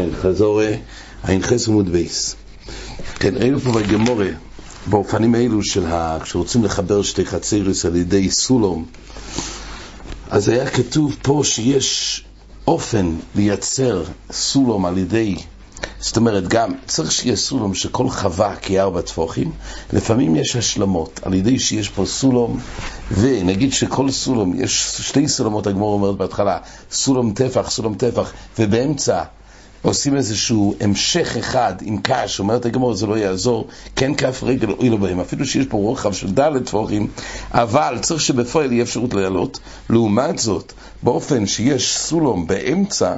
כן, חזור עין חס עמוד בייס. כן, ראינו פה בגמורה, באופנים האלו של ה... כשרוצים לחבר שתי חצירס על ידי סולום, אז היה כתוב פה שיש אופן לייצר סולום על ידי זאת אומרת, גם צריך שיהיה סולום שכל חווה כארבע טפוחים, לפעמים יש השלמות, על ידי שיש פה סולום, ונגיד שכל סולום, יש שתי סולמות, הגמור אומרת בהתחלה, סולום טפח, סולום טפח, ובאמצע עושים איזשהו המשך אחד עם קש, אומרת הגמור, זה לא יעזור, כן כף רגל אוי לו בהם, אפילו שיש פה רוחב של ד' טפוחים, אבל צריך שבפועל יהיה אפשרות לעלות. לעומת זאת, באופן שיש סולום באמצע,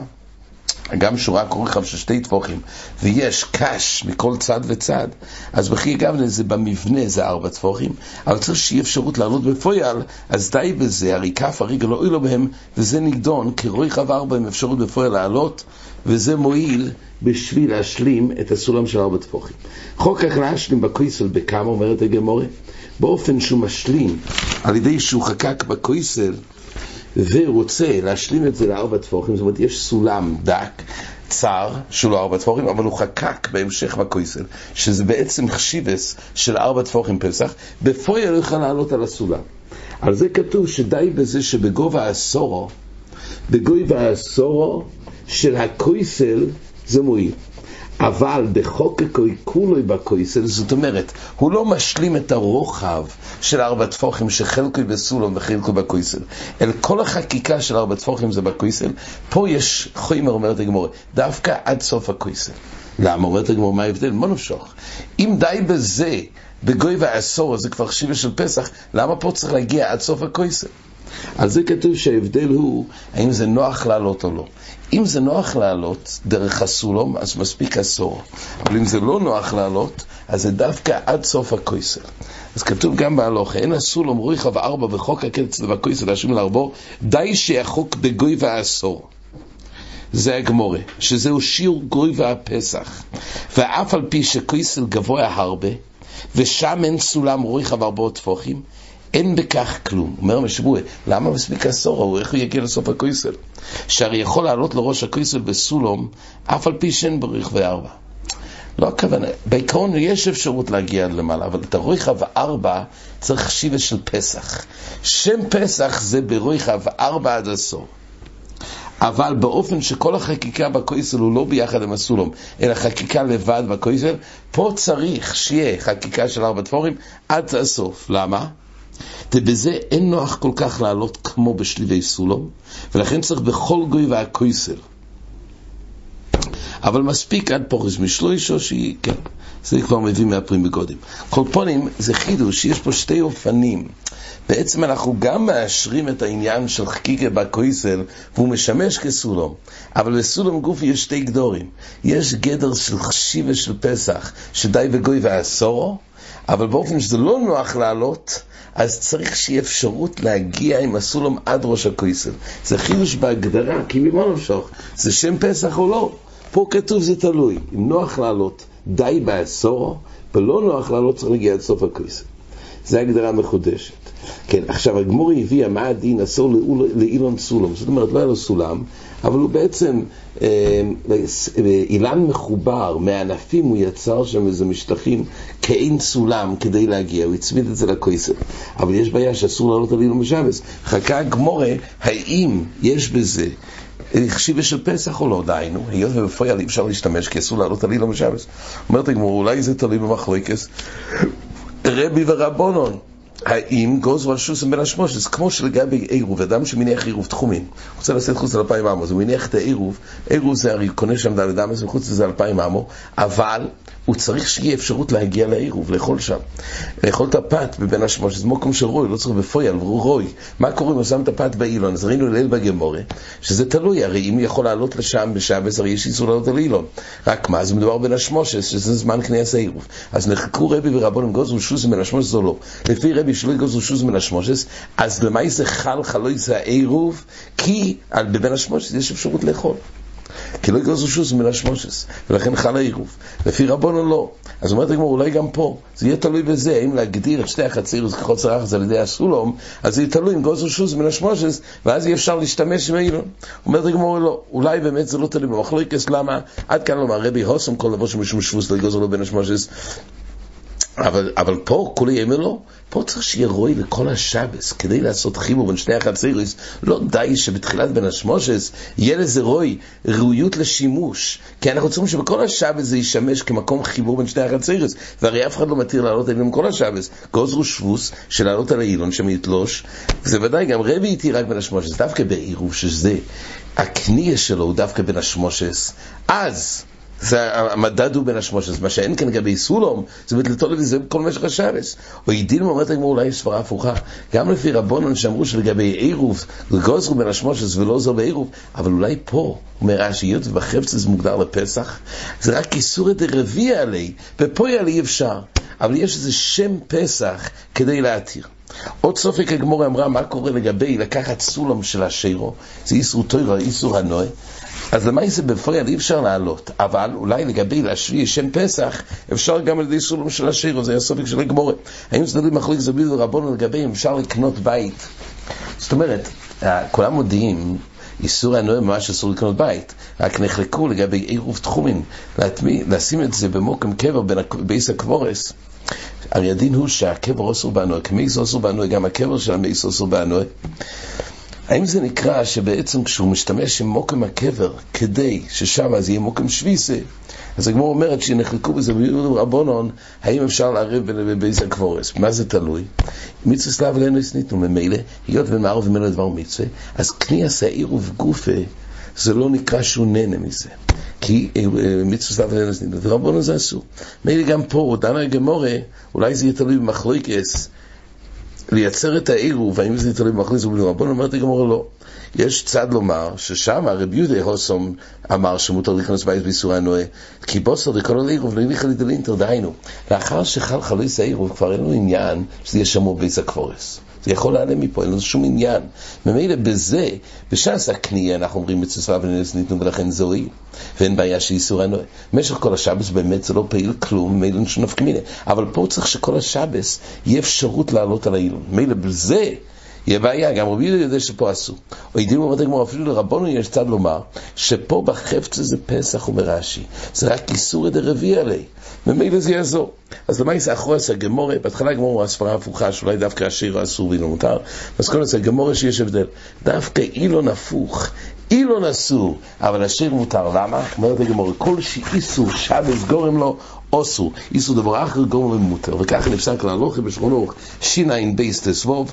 גם שורה כורחב של שתי טפוחים, ויש קש מכל צד וצד, אז בכי גבנה זה במבנה זה ארבע טפוחים, אבל צריך שיהיה אפשרות לעלות בפויל, אז די בזה, הרי כף הרגל לא אוי בהם, וזה נגדון כרויחב ארבע עם אפשרות בפויל לעלות, וזה מועיל בשביל להשלים את הסולם של ארבע טפוחים. חוק כך להשלים בקויסל בכמה, אומרת הגמורה, באופן שהוא משלים, על ידי שהוא חקק בקויסל, ורוצה להשלים את זה לארבע טפוחים, זאת אומרת, יש סולם דק, צר, שהוא לא ארבע טפוחים, אבל הוא חקק בהמשך בקויסל, שזה בעצם חשיבס של ארבע טפוחים פסח, בפויה לא יוכל לעלות על הסולם. על זה כתוב שדי בזה שבגובה הסורו, בגובה הסורו של הקויסל זה מועיל. אבל בחוקקוי כולוי בקויסל, זאת אומרת, הוא לא משלים את הרוחב של ארבע טפוחים שחלקוי בסולום וחלקוי בקויסל, אלא כל החקיקה של ארבע טפוחים זה בקויסל, פה יש חוימר, אומרת הגמורה, דווקא עד סוף הקויסל. למה? אומרת הגמורה, מה ההבדל? מה נפשוך? אם די בזה, בגוי והעשור, זה כבר שיבה של פסח, למה פה צריך להגיע עד סוף הקויסל? על זה כתוב שההבדל הוא האם זה נוח לעלות או לא. אם זה נוח לעלות דרך הסולום, אז מספיק עשור. אבל אם זה לא נוח לעלות, אז זה דווקא עד סוף הקויסל. אז כתוב גם בהלוכה, אין הסולום רויחב ארבע וחוק הקץ ובקויסל להשם לארבו, די שיחוק בגוי והעשור. זה הגמורה, שזהו שיעור גוי והפסח. ואף על פי שקויסל גבוה הרבה, ושם אין סולם רויחב ארבע טפוחים, אין בכך כלום. אומר משבוע, למה מספיק עשור? הוא איך הוא יגיע לסוף הקויסל? שהרי יכול לעלות לראש הקויסל בסולום, אף על פי שאין בריך וארבע. לא הכוונה, בעיקרון יש אפשרות להגיע למעלה, אבל את הרויחב ארבע צריך שיבה של פסח. שם פסח זה ברויחב ארבע עד עשור. אבל באופן שכל החקיקה בקויסל הוא לא ביחד עם הסולום, אלא חקיקה לבד בקויסל, פה צריך שיהיה חקיקה של ארבע תפורים עד הסוף. למה? ובזה אין נוח כל כך לעלות כמו בשליבי סולום, ולכן צריך בכל גוי והקויסל. אבל מספיק עד פורש משלוישו שהיא, כן, זה כבר מביא מהפרים בגודים. כל פונים זה חידוש שיש פה שתי אופנים. בעצם אנחנו גם מאשרים את העניין של חקיקה בקויסל, והוא משמש כסולום. אבל בסולום גופי יש שתי גדורים. יש גדר של חשיבה של פסח, שדי וגוי ועשורו, אבל באופן שזה לא נוח לעלות, אז צריך שיהיה אפשרות להגיע עם הסולום עד ראש הכויסל. זה חידוש בהגדרה, כי ממה נמשוך? זה שם פסח או לא? פה כתוב זה תלוי. אם נוח לעלות, די בעשורו, ולא נוח לעלות, צריך להגיע עד סוף הכויסל. זו הגדרה מחודשת. כן, עכשיו הגמור הביאה מה הדין אסור לאילון סולם, זאת אומרת לא היה לו סולם, אבל הוא בעצם אה, אילן מחובר, מענפים הוא יצר שם איזה משטחים כאין סולם כדי להגיע, הוא הצמיד את זה לקויסר. אבל יש בעיה שאסור לעלות על אילון בשבס. חכה הגמורה, האם יש בזה החשיבה של פסח או לא, דהיינו, היות ובפועל אי אפשר להשתמש כי אסור לעלות על אילון בשבס. אומרת הגמור, אולי זה תלוי במחלוקס רבי ורבונון. האם גוז רשוס בין השמושס, כמו שלגבי עירוב, אדם שמניח עירוב תחומים, רוצה לשאת חוץ לאלפיים עמו, אז הוא מניח את העירוב, עירוב זה הרי קונה שם דלת אמס וחוץ לזה אלפיים עמו, אבל הוא צריך שיהיה אפשרות להגיע לעירוב, לאכול שם. לאכול את הפת בבין השמושס, זה מוקום של רוי, לא צריך בפויל, רוי. מה קורה אם הוא שם את הפת באילון? אז ראינו ליל בגמורה, שזה תלוי, הרי אם הוא יכול לעלות לשם בשעה, הרי יש איסור לעלות על אילון. רק מה, זה מדובר בין השמושס, שזה זמן כניס העירוב. אז נחקו רבי ורבון גוז ושוסים בין השמושס או לא. לפי רבי שלא יגוזו שוז מן השמושס, אז זה חל חלוי זה העירוב, כי בבין השמושס יש אפשרות לאכול. כי לא יגוזו שוס מן השמושס, ולכן חל העירוב. לפי רבונו לא. אז אומרת הגמור, אולי גם פה, זה יהיה תלוי בזה, אם להגדיר את שתי החצירוס כחוצר אחס על ידי הסולום, אז זה יהיה תלוי אם גוזו שוס מן השמושס, ואז יהיה אפשר להשתמש עם האילון. אומרת הגמור, לא, אולי באמת זה לא תלוי במחלוקס, למה? עד כאן לומר, רבי הוסם כל לבוא שמשום שבוס לא יגוזו לו בין השמושס, אבל, אבל פה כולי יאמר לו, פה צריך שיהיה רוי לכל השבס, כדי לעשות חיבור בין שני החציריס, לא די שבתחילת בין השמושס יהיה לזה רוי, ראויות לשימוש, כי אנחנו צריכים שבכל השבס זה ישמש כמקום חיבור בין שני החציריס, והרי אף אחד לא מתיר לעלות אליהם כל השבס, גוזרו שבוס של לעלות על האילון שם יתלוש, זה ודאי גם רבי איתי רק בין השמושס, דווקא בעירוב שזה, הכניע שלו הוא דווקא בין השמושס, אז זה המדד הוא בין השמושס, מה שאין כאן לגבי סולום, זה בתלתו לוי, זה כל משך השבס. או ידין אומרת לגמור אולי סברה הפוכה, גם לפי רבונן שאמרו שלגבי עירוב, גוזרו בין השמושס ולא זו בעירוב, אבל אולי פה, אומר רש"י, היות ובחפצס מוגדר לפסח, זה רק איסור את הרביע עלי, ופה יעלי אי אפשר. אבל יש איזה שם פסח כדי להתיר. עוד סופק הגמורה אמרה מה קורה לגבי לקחת סולם של השירו, זה איסור תוירה, איסור הנוי, אז למה זה בפועל אי אפשר לעלות, אבל אולי לגבי להשביע שם פסח, אפשר גם על ידי סולם של השירו, זה הסופק של הגמורה. האם זה תלוי מחליק זביל ורבון לגבי אם אפשר לקנות בית? זאת אומרת, כולם מודיעים איסור הנועה ממש אסור לקנות בית, רק נחלקו לגבי עירוב תחומים, לשים את זה במקום קבר בית הקברות. הרי הדין הוא שהקבר אסור בהנאה, כמת אסור בהנאה, גם הקבר של המת אסור בהנאה. האם זה נקרא שבעצם כשהוא משתמש עם מקום הקבר כדי ששם אז יהיה מקום שביתה, אז הגמרא אומרת שנחלקו בזה רבי יהודה ורבנן, האם אפשר לערב בבית הקברות? מה זה תלוי? מצוות לאו ליהנות ניתנו ממילא, היות ומערב ממילא דבר מצווה, אז קניית העירוב גופה, זה לא נקרא שהוא נהנה מזה. כי אה, מצווה סלאב לנוס ניתנו, ורבונון זה אסור. מילא גם פה, דנה גמורה, אולי זה יהיה תלוי במחלוקס, לייצר את העירוב, והאם זה תלוי במכניס ובני רבון, אומרת הגמורה לא. יש צד לומר ששם הרבי יהודה הוסום אמר שמותר להיכנס בית באיסורי הנועה, כי בוסר דקול על עירוב לא לדלינטר, דהיינו, לאחר שחל חליס העירוב כבר אין לו עניין שזה יהיה שמור בייס הקפורס. זה יכול להיעלם מפה, אין לזה שום עניין. ממילא בזה, בש"ס הקנייה, אנחנו אומרים מצווה ונס ניתנו ולכן זוהי, ואין בעיה של איסור הנועה. במשך כל השבס באמת זה לא פעיל כלום, ממילא אין שום נפקא מיני. אבל פה צריך שכל השבס יהיה אפשרות לעלות על האילון. ממילא בזה יהיה בעיה, גם רבי יהודה יודע שפה אסור. או ידיעים אומרת הגמור, אפילו לרבנו יש צד לומר, שפה בחפץ זה פסח, אומר רש"י, זה רק איסור עד הרביעי עלי. ממילא זה יעזור. אז למה יש אחרי זה גמורה, בהתחלה הגמורה הוא הספרה הפוכה, שאולי דווקא השיר אסור ואילו מותר, אז כל זה גמורה שיש הבדל. דווקא אילון הפוך, אילון אסור, אבל השיר מותר. למה? אומרת הגמורה, כל שאיסור שבס גורם לו, אסור. איסור דבר אחר גורם לו מותר. וככה נפסק להלוכי בשכונו, שיניים בייס תסבוב,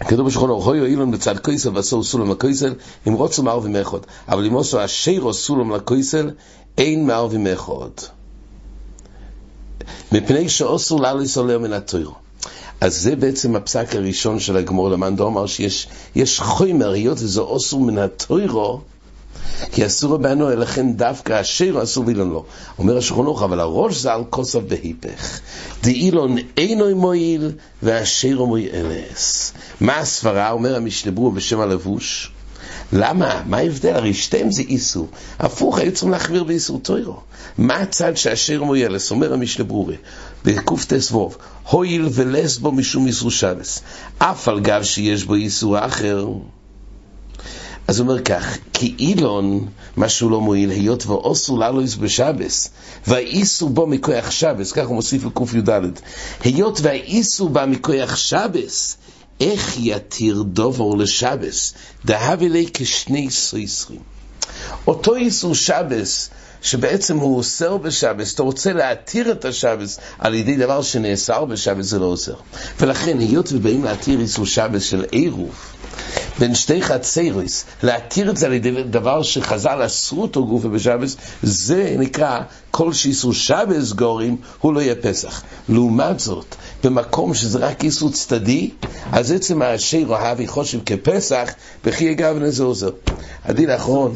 כתוב בשולחן אורך הויו אילון בצד קויסל ועשו סולם לקויסל אם רוצו מערבים אחד אבל אם עשו אשירו סולם לקויסל אין מערבים אחד מפני שעשו לאליס עולה מן התוירו אז זה בעצם הפסק הראשון של הגמור למאן דומר שיש יש חומר, היות וזה אסור מן התוירו כי אסור בנו, לכן דווקא השיר אסור ואילון לא. אומר השכונוך, אבל הראש זה על כוסף בהיפך. דאילון אינו מועיל, והשיר מועילס. מה הסברה? אומר המשנברו בשם הלבוש. למה? מה ההבדל? הרי שתיהם זה איסור. הפוך, היו צריכים להחמיר באיסור טוירו. מה הצד שהשיר מוילס? אומר המשנה ברורי, בקט"ו, הויל ולס בו משום איסור שבס. אף על גב שיש בו איסור אחר. אז הוא אומר כך, כי אילון, משהו לא מועיל, היות ואוסו לאלויס בשבס, והאיסור בו מכוח שבס, כך הוא מוסיף לק"י"ד, היות והאיסור בא מכוח שבס, איך יתיר דובור לשבס? דהבי לי כשני סויסרים. אותו איסור שבס, שבעצם הוא אוסר בשבס, אתה רוצה להתיר את השבס על ידי דבר שנאסר בשבס, זה לא עוזר. ולכן, היות ובאים להתיר איסור שבס של עירוב, בין שתי חצריס, להתיר את זה על ידי דבר שחז"ל אסרו אותו גופה בשבס, זה נקרא כל שאיסור שבס גורים, הוא לא יהיה פסח. לעומת זאת, במקום שזה רק איסור צדדי, אז עצם השיר אוהבי חושב כפסח, בכי יגבנה זה עוזר. הדין האחרון...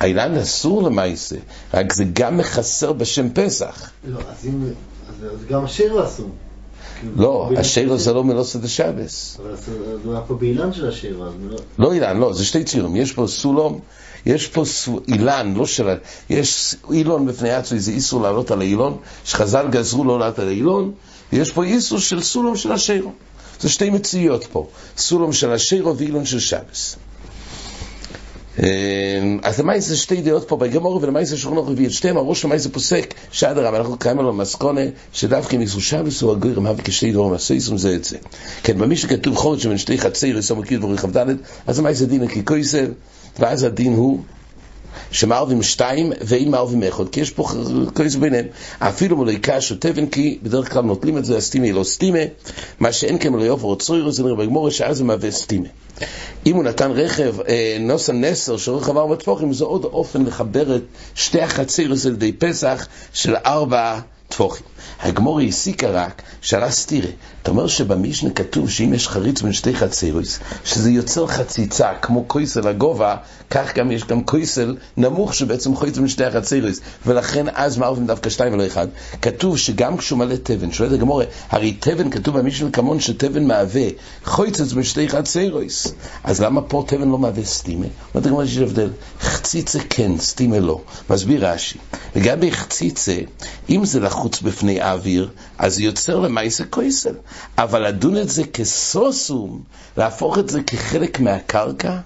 האילן אסור למעשה, רק זה גם מחסר בשם פסח. לא. אז גם השיר לא אסור. לא, השיר זה לא מלוסת השבס. אבל הוא היה פה באילן של השיר, אז לא... לא אילן, לא, זה שתי ציורים. יש פה סולום, יש פה אילן, לא של... יש אילון בפני עצמי, זה איסור לעלות על האילון, שחז"ל גזרו לא לעלות על האילון, ויש פה איסור של סולום של השירו. זה שתי מציאות פה, סולום של השירו ואילון של שבס. אה, אז למעשה זה שתי דעות פה בגמור ולמעשה שולחן ערוך את שתיהם, הראש למעשה פוסק שאדרבה, אנחנו קיימים לו מסקונה שדווקא שבס הוא הגויר מהווה כשתי דור מסויסום זה את זה. כן, במי שכתוב חודש שבין שתי חצי רסום וקיד ורכב ד' אז למעשה דין ככויסר ואז הדין הוא שמערבים שתיים ואין מערבים אחד, כי יש פה כויס ביניהם. אפילו או תבן, כי בדרך כלל נוטלים את זה, הסטימה היא לא סטימה, מה שאין כן מלא יופר או צויר, זה נראה בגמורה, שאז זה מהווה סטימה. אם הוא נתן רכב, אה, נוסן נסר, שרכב ארבע טפוחים, זה עוד אופן לחבר את שתי החציר על ידי פסח של ארבע טפוחים. הגמור הסיקה רק שעלה סטירה. אתה אומר שבמשנה כתוב שאם יש חריץ בין שתי חצירוס, שזה יוצר חציצה כמו קויסל הגובה, כך גם יש גם קויסל נמוך שבעצם חויץ בין שתי החצירוס, ולכן אז מערבים דווקא שתיים ולא אחד. כתוב שגם כשהוא מלא תבן, שואלת הגמור, הרי תבן כתוב במשנה כמון שתבן מהווה חויצץ בין שתי חצירוס. אז למה פה תבן לא מהווה סטימה? אומרת הגמור יש הבדל, חציצה כן, סטימה לא. מסביר רש"י, לגבי חציצה, אם זה לחוץ בפני האוויר, אז יוצר למעשה קויסל. אבל לדון את זה כסוסום, להפוך את זה כחלק מהקרקע,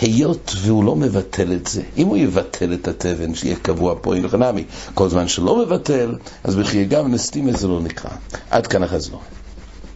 היות והוא לא מבטל את זה. אם הוא יבטל את התבן, שיהיה קבוע פה, אין לך נמי. כל זמן שלא מבטל, אז בחיי גם נסתימה זה לא נקרא. עד כאן החזור.